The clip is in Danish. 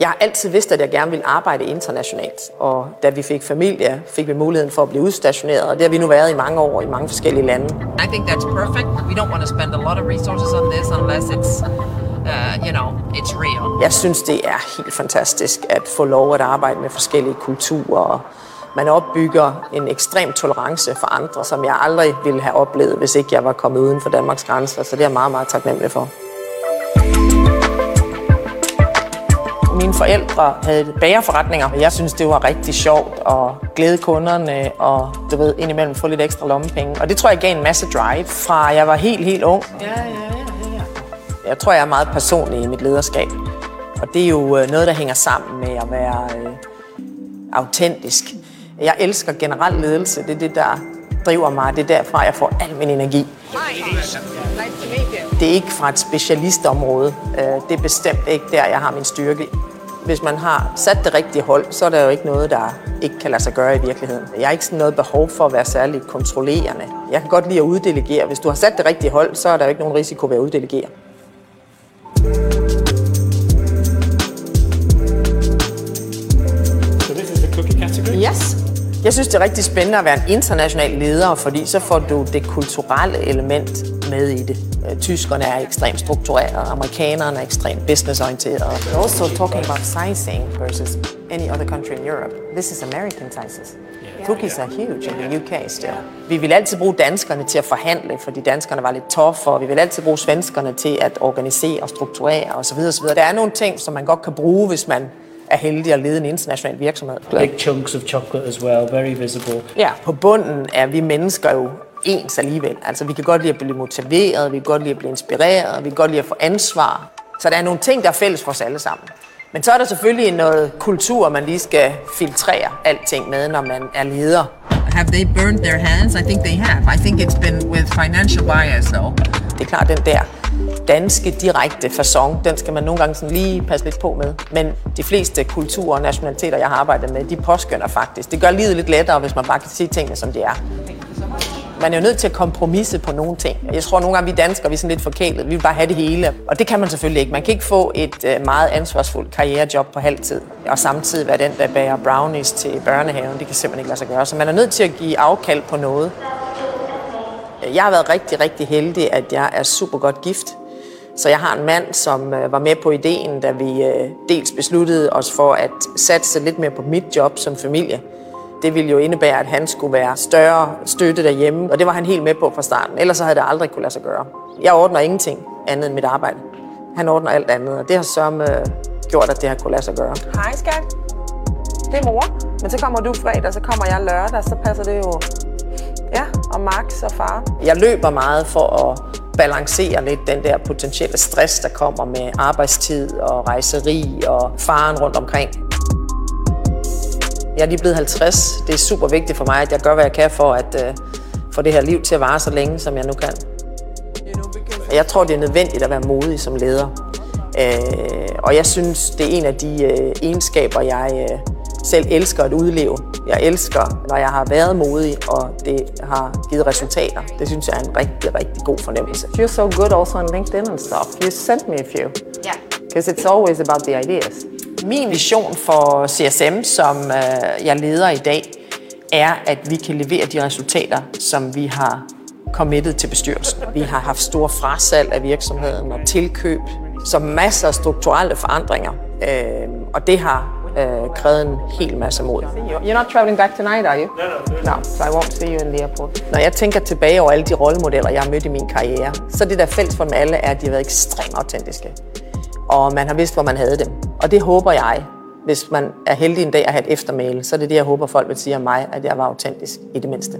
Jeg har altid vidst, at jeg gerne ville arbejde internationalt, og da vi fik familie, fik vi muligheden for at blive udstationeret, og det har vi nu været i mange år i mange forskellige lande. I think that's perfect. We don't want to spend a lot of resources on this unless it's, uh, you know, it's real. Jeg synes, det er helt fantastisk at få lov at arbejde med forskellige kulturer. Man opbygger en ekstrem tolerance for andre, som jeg aldrig ville have oplevet, hvis ikke jeg var kommet uden for Danmarks grænser. Så det er jeg meget, meget taknemmelig for. Mine forældre havde bagerforretninger, og jeg synes, det var rigtig sjovt at glæde kunderne og du ved, indimellem få lidt ekstra lommepenge. Og det tror jeg gav en masse drive fra jeg var helt, helt ung. Ja, ja, ja, ja. Jeg tror, jeg er meget personlig i mit lederskab. Og det er jo øh, noget, der hænger sammen med at være øh, autentisk. Jeg elsker generel ledelse. Det er det, der driver mig. Det er derfra, jeg får al min energi. Det er ikke fra et specialistområde. Øh, Det er bestemt ikke der, jeg har min styrke. Hvis man har sat det rigtige hold, så er der jo ikke noget, der ikke kan lade sig gøre i virkeligheden. Jeg har ikke sådan noget behov for at være særlig kontrollerende. Jeg kan godt lide at uddelegere. Hvis du har sat det rigtige hold, så er der jo ikke nogen risiko ved at uddelegere. Jeg synes, det er rigtig spændende at være en international leder, fordi så får du det kulturelle element med i det. Øh, Tyskerne er ekstremt struktureret, amerikanerne er ekstremt businessorienterede. We're also talking about sizing versus any other country in Europe. This is American sizes. Cookies are huge in the UK still. Vi vil altid bruge danskerne til at forhandle, fordi danskerne var lidt toffe, og vi vil altid bruge svenskerne til at organisere og strukturere osv. osv. Der er nogle ting, som man godt kan bruge, hvis man er heldig at lede en international virksomhed. Big chunks of chocolate as well, very visible. Ja, på bunden er vi mennesker jo ens alligevel. Altså, vi kan godt lide at blive motiveret, vi kan godt lide at blive inspireret, vi kan godt lide at få ansvar. Så der er nogle ting, der er fælles for os alle sammen. Men så er der selvfølgelig noget kultur, man lige skal filtrere alting med, når man er leder. Have they burned their hands? I think they have. I think it's been with financial bias, though. Det er klart, den der danske direkte façon, den skal man nogle gange sådan lige passe lidt på med. Men de fleste kulturer og nationaliteter, jeg har arbejdet med, de påskynder faktisk. Det gør livet lidt lettere, hvis man bare kan sige tingene, som de er. Man er jo nødt til at kompromisse på nogle ting. Jeg tror nogle gange, vi danskere vi er sådan lidt forkælet. Vi vil bare have det hele. Og det kan man selvfølgelig ikke. Man kan ikke få et øh, meget ansvarsfuldt karrierejob på halvtid. Og samtidig være den, der bærer brownies til børnehaven. Det kan simpelthen ikke lade sig gøre. Så man er nødt til at give afkald på noget. Jeg har været rigtig, rigtig heldig, at jeg er super godt gift. Så jeg har en mand, som øh, var med på ideen, da vi øh, dels besluttede os for at satse lidt mere på mit job som familie. Det ville jo indebære, at han skulle være større støtte derhjemme, og det var han helt med på fra starten. Ellers så havde det aldrig kunne lade sig gøre. Jeg ordner ingenting andet end mit arbejde. Han ordner alt andet, og det har så øh, gjort, at det har kunne lade sig gøre. Hej skat. Det er mor. Men så kommer du fredag, så kommer jeg lørdag, så passer det jo Ja, og Max og far. Jeg løber meget for at balancere lidt den der potentielle stress, der kommer med arbejdstid og rejseri og faren rundt omkring. Jeg er lige blevet 50. Det er super vigtigt for mig, at jeg gør, hvad jeg kan for at uh, få det her liv til at vare så længe, som jeg nu kan. Jeg tror, det er nødvendigt at være modig som leder. Uh, og jeg synes, det er en af de uh, egenskaber, jeg uh, selv elsker at udleve. Jeg elsker, når jeg har været modig, og det har givet resultater. Det synes jeg er en rigtig, rigtig god fornemmelse. You're so good also on LinkedIn and stuff. You sent me a few. Yeah. Because it's always about the ideas. Min vision for CSM, som øh, jeg leder i dag, er, at vi kan levere de resultater, som vi har committed til bestyrelsen. Vi har haft store frasalg af virksomheden og tilkøb, så masser af strukturelle forandringer. Øh, og det har øh, krævet en hel masse mod. You're not traveling back tonight, are you? No, no. No, so I won't see you in the airport. Når jeg tænker tilbage over alle de rollemodeller, jeg har mødt i min karriere, så det der fælles for dem alle er, at de har været ekstremt autentiske. Og man har vidst, hvor man havde dem. Og det håber jeg, hvis man er heldig en dag at have et eftermæle, så er det det, jeg håber, folk vil sige om mig, at jeg var autentisk i det mindste.